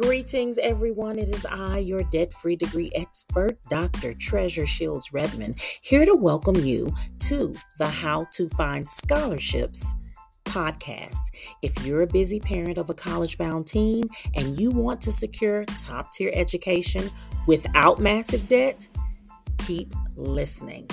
Greetings, everyone. It is I, your debt free degree expert, Dr. Treasure Shields Redmond, here to welcome you to the How to Find Scholarships podcast. If you're a busy parent of a college bound teen and you want to secure top tier education without massive debt, keep listening.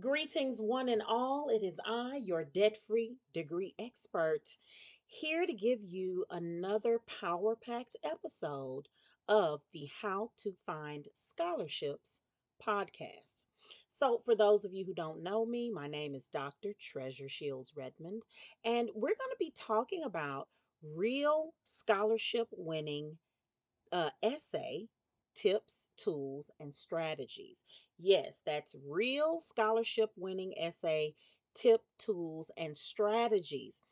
Greetings, one and all. It is I, your debt free degree expert, here to give you another power packed episode of the How to Find Scholarships podcast. So, for those of you who don't know me, my name is Dr. Treasure Shields Redmond, and we're going to be talking about real scholarship winning uh, essay tips, tools, and strategies. Yes, that's real scholarship winning essay tip, tools, and strategies.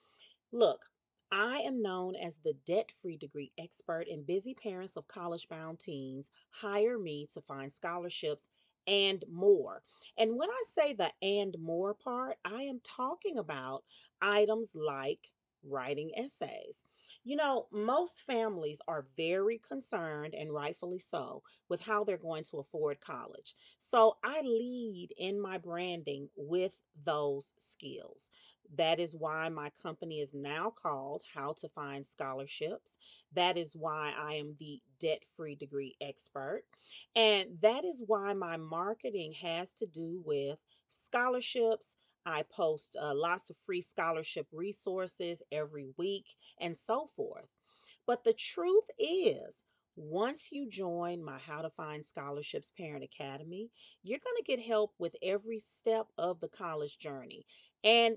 Look, I am known as the debt free degree expert, and busy parents of college bound teens hire me to find scholarships and more. And when I say the and more part, I am talking about items like writing essays. You know, most families are very concerned, and rightfully so, with how they're going to afford college. So I lead in my branding with those skills. That is why my company is now called How to Find Scholarships. That is why I am the debt free degree expert. And that is why my marketing has to do with scholarships I post uh, lots of free scholarship resources every week and so forth. But the truth is, once you join my How to Find Scholarships Parent Academy, you're going to get help with every step of the college journey. And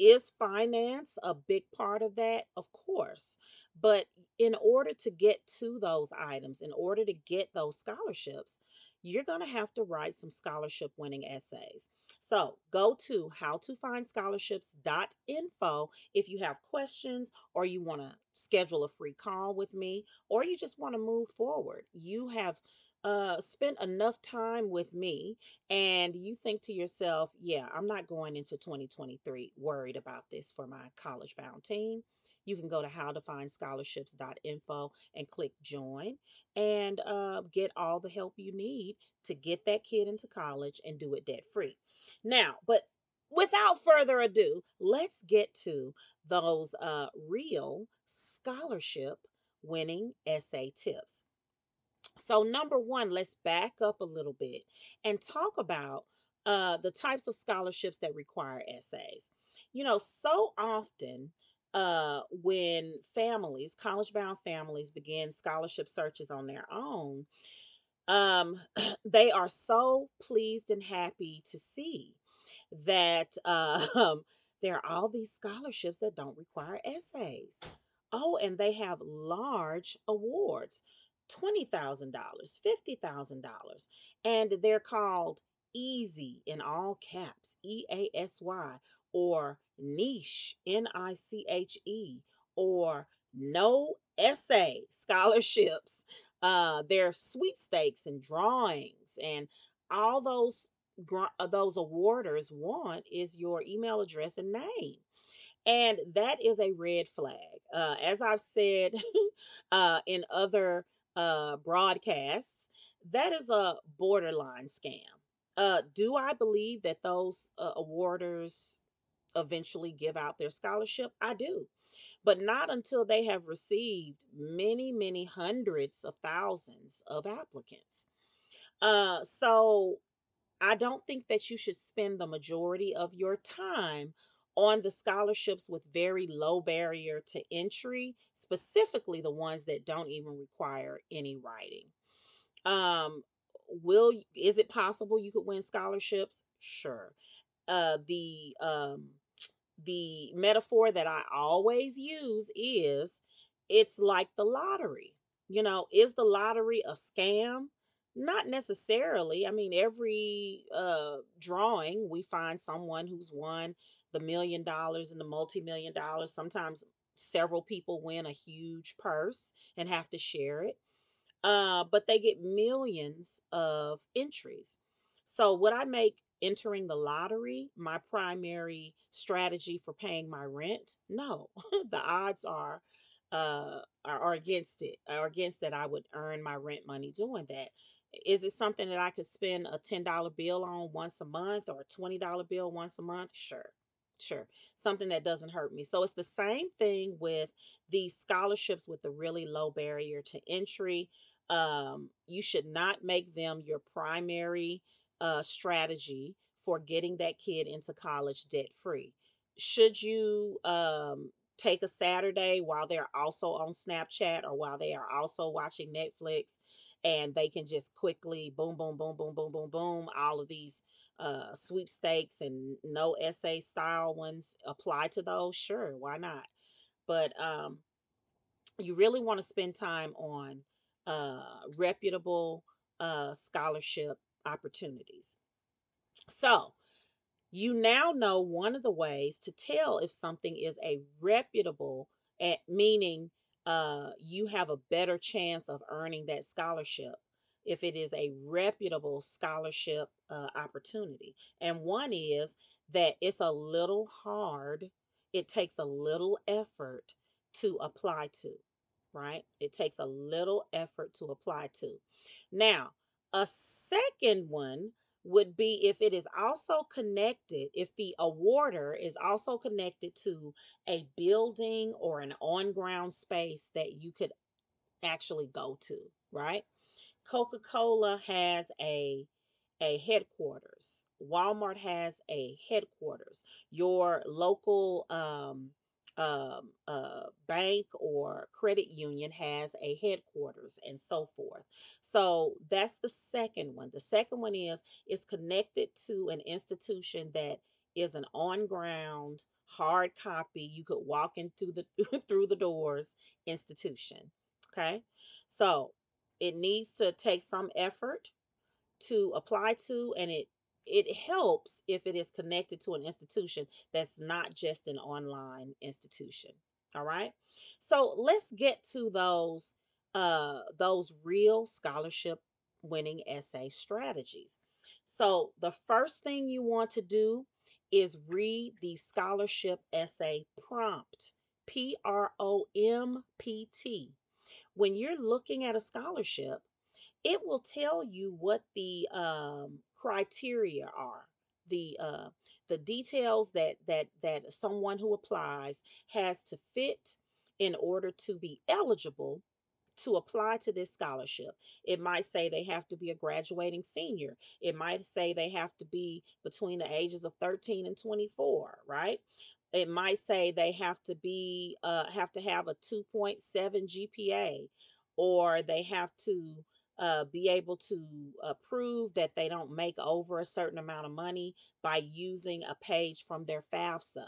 is finance a big part of that? Of course. But in order to get to those items, in order to get those scholarships, you're going to have to write some scholarship winning essays. So go to howtofindscholarships.info if you have questions or you want to schedule a free call with me or you just want to move forward. You have uh, spent enough time with me and you think to yourself, yeah, I'm not going into 2023 worried about this for my college bound teen you can go to howtofindscholarships.info and click join and uh, get all the help you need to get that kid into college and do it debt free. Now, but without further ado, let's get to those uh, real scholarship winning essay tips. So, number one, let's back up a little bit and talk about uh, the types of scholarships that require essays. You know, so often uh, when families, college bound families, begin scholarship searches on their own, um, they are so pleased and happy to see that um, there are all these scholarships that don't require essays. Oh, and they have large awards $20,000, $50,000, and they're called easy in all caps, E A S Y, or niche, N I C H E, or no essay scholarships. Uh, they're sweepstakes and drawings and all those uh, those awarders want is your email address and name. And that is a red flag. Uh, as I've said uh, in other uh, broadcasts, that is a borderline scam. Uh, do I believe that those uh, awarders eventually give out their scholarship? I do. But not until they have received many, many hundreds of thousands of applicants. Uh, so I don't think that you should spend the majority of your time on the scholarships with very low barrier to entry, specifically the ones that don't even require any writing. Um, will is it possible you could win scholarships? Sure. Uh, the um, the metaphor that I always use is it's like the lottery. You know, is the lottery a scam? Not necessarily. I mean, every uh, drawing we find someone who's won the million dollars and the multi million dollars. Sometimes several people win a huge purse and have to share it uh, but they get millions of entries. So would I make entering the lottery my primary strategy for paying my rent? No, the odds are uh are, are against it or against that I would earn my rent money doing that. Is it something that I could spend a $10 bill on once a month or a $20 bill once a month? Sure. Sure. Something that doesn't hurt me. So it's the same thing with these scholarships with the really low barrier to entry. Um, you should not make them your primary uh, strategy for getting that kid into college debt free. Should you um, take a Saturday while they're also on Snapchat or while they are also watching Netflix and they can just quickly boom, boom, boom, boom, boom, boom, boom, all of these uh, sweepstakes and no essay style ones apply to those? Sure, why not? But um, you really want to spend time on uh, reputable uh, scholarship opportunities. So, you now know one of the ways to tell if something is a reputable, at, meaning uh, you have a better chance of earning that scholarship if it is a reputable scholarship uh, opportunity. And one is that it's a little hard, it takes a little effort to apply to, right? It takes a little effort to apply to. Now, a second one would be if it is also connected, if the awarder is also connected to a building or an on ground space that you could actually go to, right? Coca Cola has a a headquarters. Walmart has a headquarters. Your local um, um, uh, bank or credit union has a headquarters and so forth. So that's the second one. The second one is it's connected to an institution that is an on ground hard copy you could walk into the through the doors institution okay so it needs to take some effort to apply to and it it helps if it is connected to an institution that's not just an online institution all right? So let's get to those uh those real scholarship winning essay strategies. So the first thing you want to do is read the scholarship essay prompt p r o m p t when you're looking at a scholarship it will tell you what the um, criteria are the uh, the details that that that someone who applies has to fit in order to be eligible to apply to this scholarship. It might say they have to be a graduating senior. It might say they have to be between the ages of 13 and 24, right? It might say they have to be uh, have to have a 2.7 GPA or they have to uh, be able to uh, prove that they don't make over a certain amount of money by using a page from their FAFSA.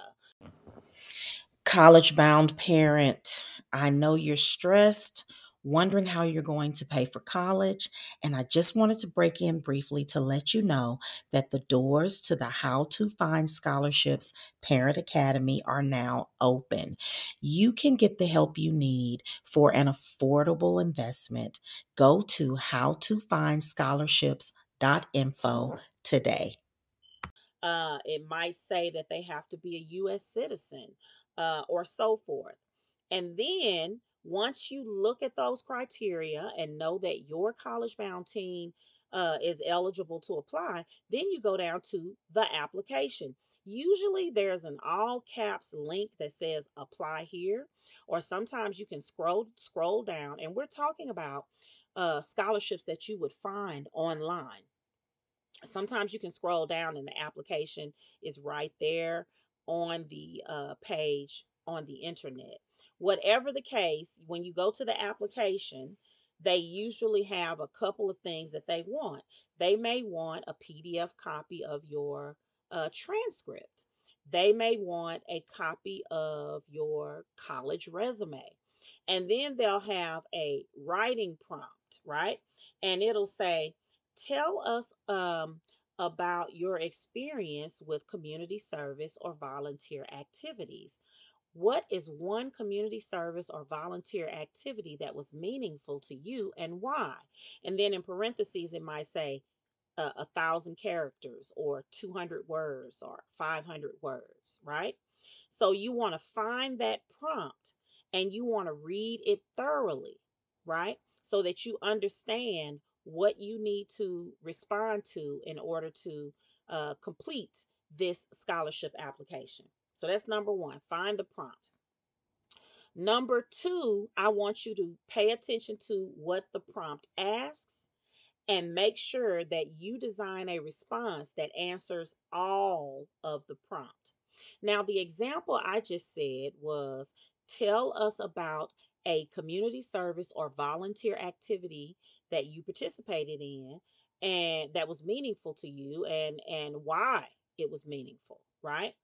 College bound parent, I know you're stressed, wondering how you're going to pay for college, and I just wanted to break in briefly to let you know that the doors to the How to Find Scholarships Parent Academy are now open. You can get the help you need for an affordable investment. Go to howtofindscholarships.info today. Uh, it might say that they have to be a U.S. citizen uh, or so forth. And then once you look at those criteria and know that your college bound team uh, is eligible to apply, then you go down to the application. Usually there's an all caps link that says apply here, or sometimes you can scroll scroll down and we're talking about uh, scholarships that you would find online sometimes you can scroll down and the application is right there on the uh, page on the internet. Whatever the case, when you go to the application, they usually have a couple of things that they want. They may want a PDF copy of your uh, transcript. They may want a copy of your college resume. And then they'll have a writing prompt, right? And it'll say, Tell us um, about your experience with community service or volunteer activities. What is one community service or volunteer activity that was meaningful to you and why? And then in parentheses, it might say, a, a thousand characters or 200 words or 500 words, right? So you want to find that prompt and you want to read it thoroughly, right? So that you understand what you need to respond to in order to uh, complete this scholarship application. So that's number one find the prompt. Number two, I want you to pay attention to what the prompt asks and make sure that you design a response that answers all of the prompt. Now, the example I just said was tell us about a community service or volunteer activity that you participated in and that was meaningful to you and and why it was meaningful, right?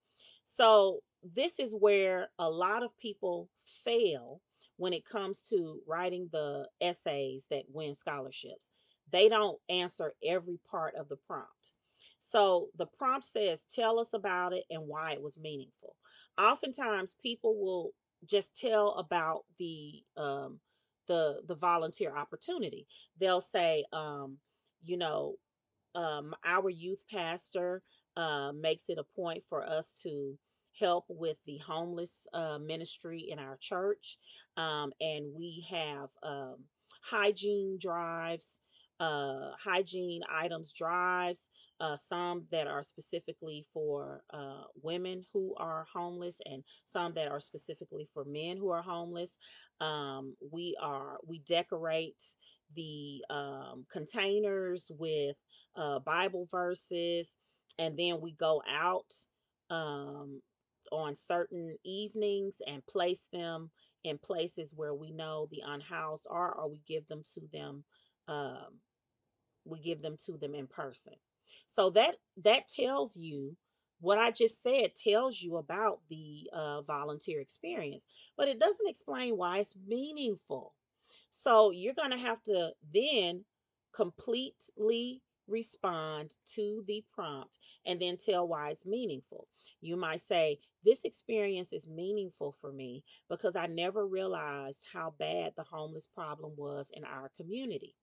So, this is where a lot of people fail when it comes to writing the essays that win scholarships. They don't answer every part of the prompt. So the prompt says, tell us about it and why it was meaningful. Oftentimes people will just tell about the um the the volunteer opportunity. They'll say, um, you know, um, our youth pastor uh, makes it a point for us to help with the homeless uh, ministry in our church. Um, and we have um, hygiene drives, uh, hygiene items drives, uh, some that are specifically for uh, women who are homeless, and some that are specifically for men who are homeless. Um, we are we decorate the um, containers with uh, Bible verses, and then we go out um, on certain evenings and place them in places where we know the unhoused are, or we give them to them. Um, we give them to them in person. So that that tells you what I just said tells you about the uh, volunteer experience, but it doesn't explain why it's meaningful. So you're going to have to then completely respond to the prompt and then tell why it's meaningful. You might say, This experience is meaningful for me because I never realized how bad the homeless problem was in our community.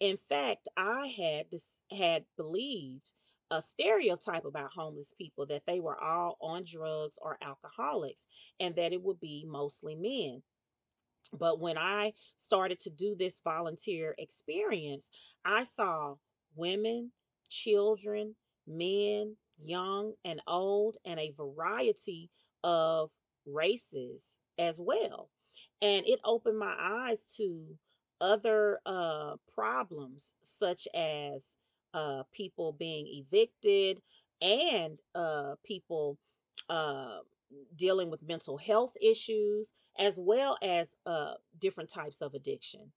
In fact, I had had believed a stereotype about homeless people that they were all on drugs or alcoholics and that it would be mostly men. But when I started to do this volunteer experience, I saw women, children, men, young and old, and a variety of races as well. And it opened my eyes to other uh, problems, such as uh, people being evicted and uh, people uh, dealing with mental health issues, as well as uh, different types of addiction.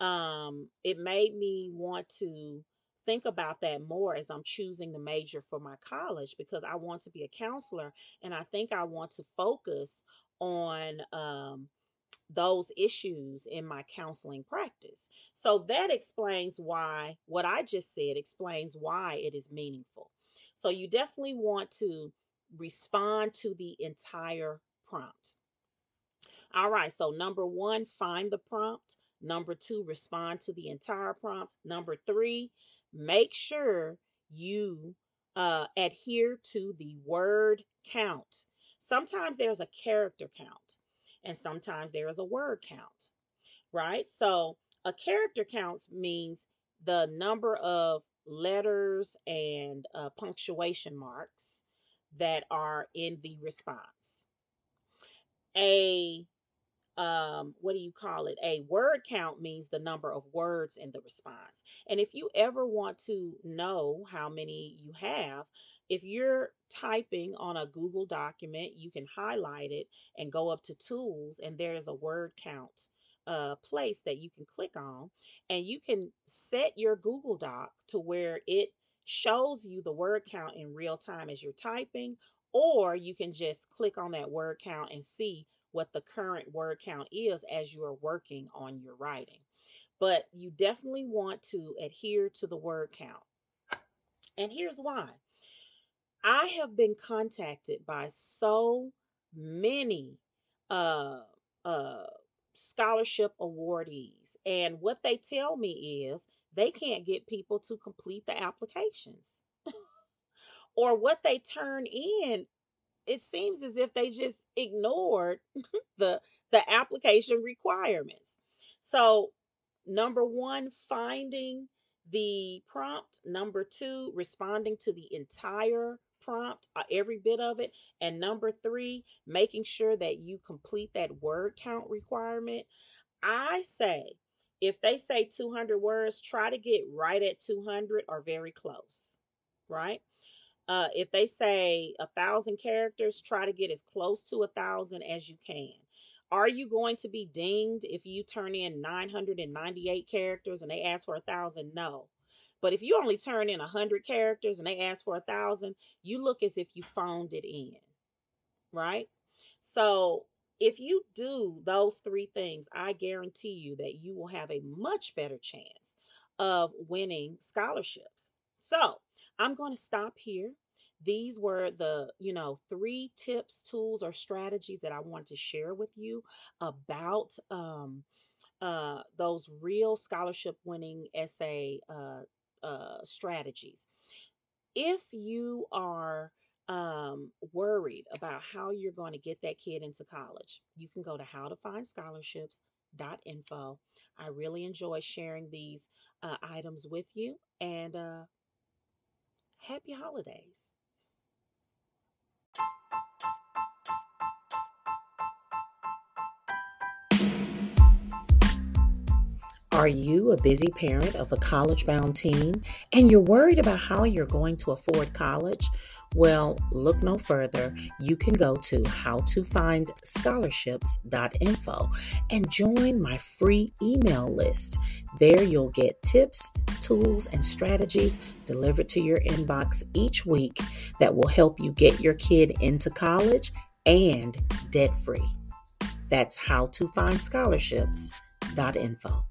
Um, it made me want to think about that more as I'm choosing the major for my college because I want to be a counselor and I think I want to focus on um, those issues in my counseling practice. So that explains why what I just said explains why it is meaningful. So you definitely want to respond to the entire prompt. All right, so number one, find the prompt. Number two, respond to the entire prompt. Number three, make sure you uh, adhere to the word count. Sometimes there's a character count and sometimes there is a word count, right? So a character count means the number of letters and uh, punctuation marks that are in the response. A um, what do you call it? A word count means the number of words in the response. And if you ever want to know how many you have, if you're typing on a Google document, you can highlight it and go up to tools, and there's a word count uh, place that you can click on, and you can set your Google Doc to where it shows you the word count in real time as you're typing, or you can just click on that word count and see what the current word count is as you are working on your writing. But you definitely want to adhere to the word count. And here's why I have been contacted by so many uh, uh, scholarship awardees, and what they tell me is they can't get people to complete the applications. or what they turn in, it seems as if they just ignored the the application requirements. So, number 1, finding the prompt, number 2, responding to the entire prompt, uh, every bit of it, and number 3, making sure that you complete that word count requirement. I say if they say 200 words, try to get right at 200 or very close, right? Uh, if they say a thousand characters, try to get as close to a thousand as you can. Are you going to be dinged if you turn in 998 characters and they ask for a thousand? No. But if you only turn in 100 characters and they ask for a thousand, you look as if you phoned it in, right? So if you do those three things, I guarantee you that you will have a much better chance of winning scholarships. So I'm going to stop here. These were the, you know, three tips, tools, or strategies that I wanted to share with you about um, uh, those real scholarship winning essay uh, uh, strategies. If you are um, worried about how you're going to get that kid into college, you can go to How to Find Scholarships dot info. I really enjoy sharing these uh, items with you and uh, happy holidays. Are you a busy parent of a college bound teen and you're worried about how you're going to afford college? Well, look no further. You can go to howtofindscholarships.info and join my free email list. There you'll get tips, tools, and strategies delivered to your inbox each week that will help you get your kid into college and debt free. That's howtofindscholarships.info.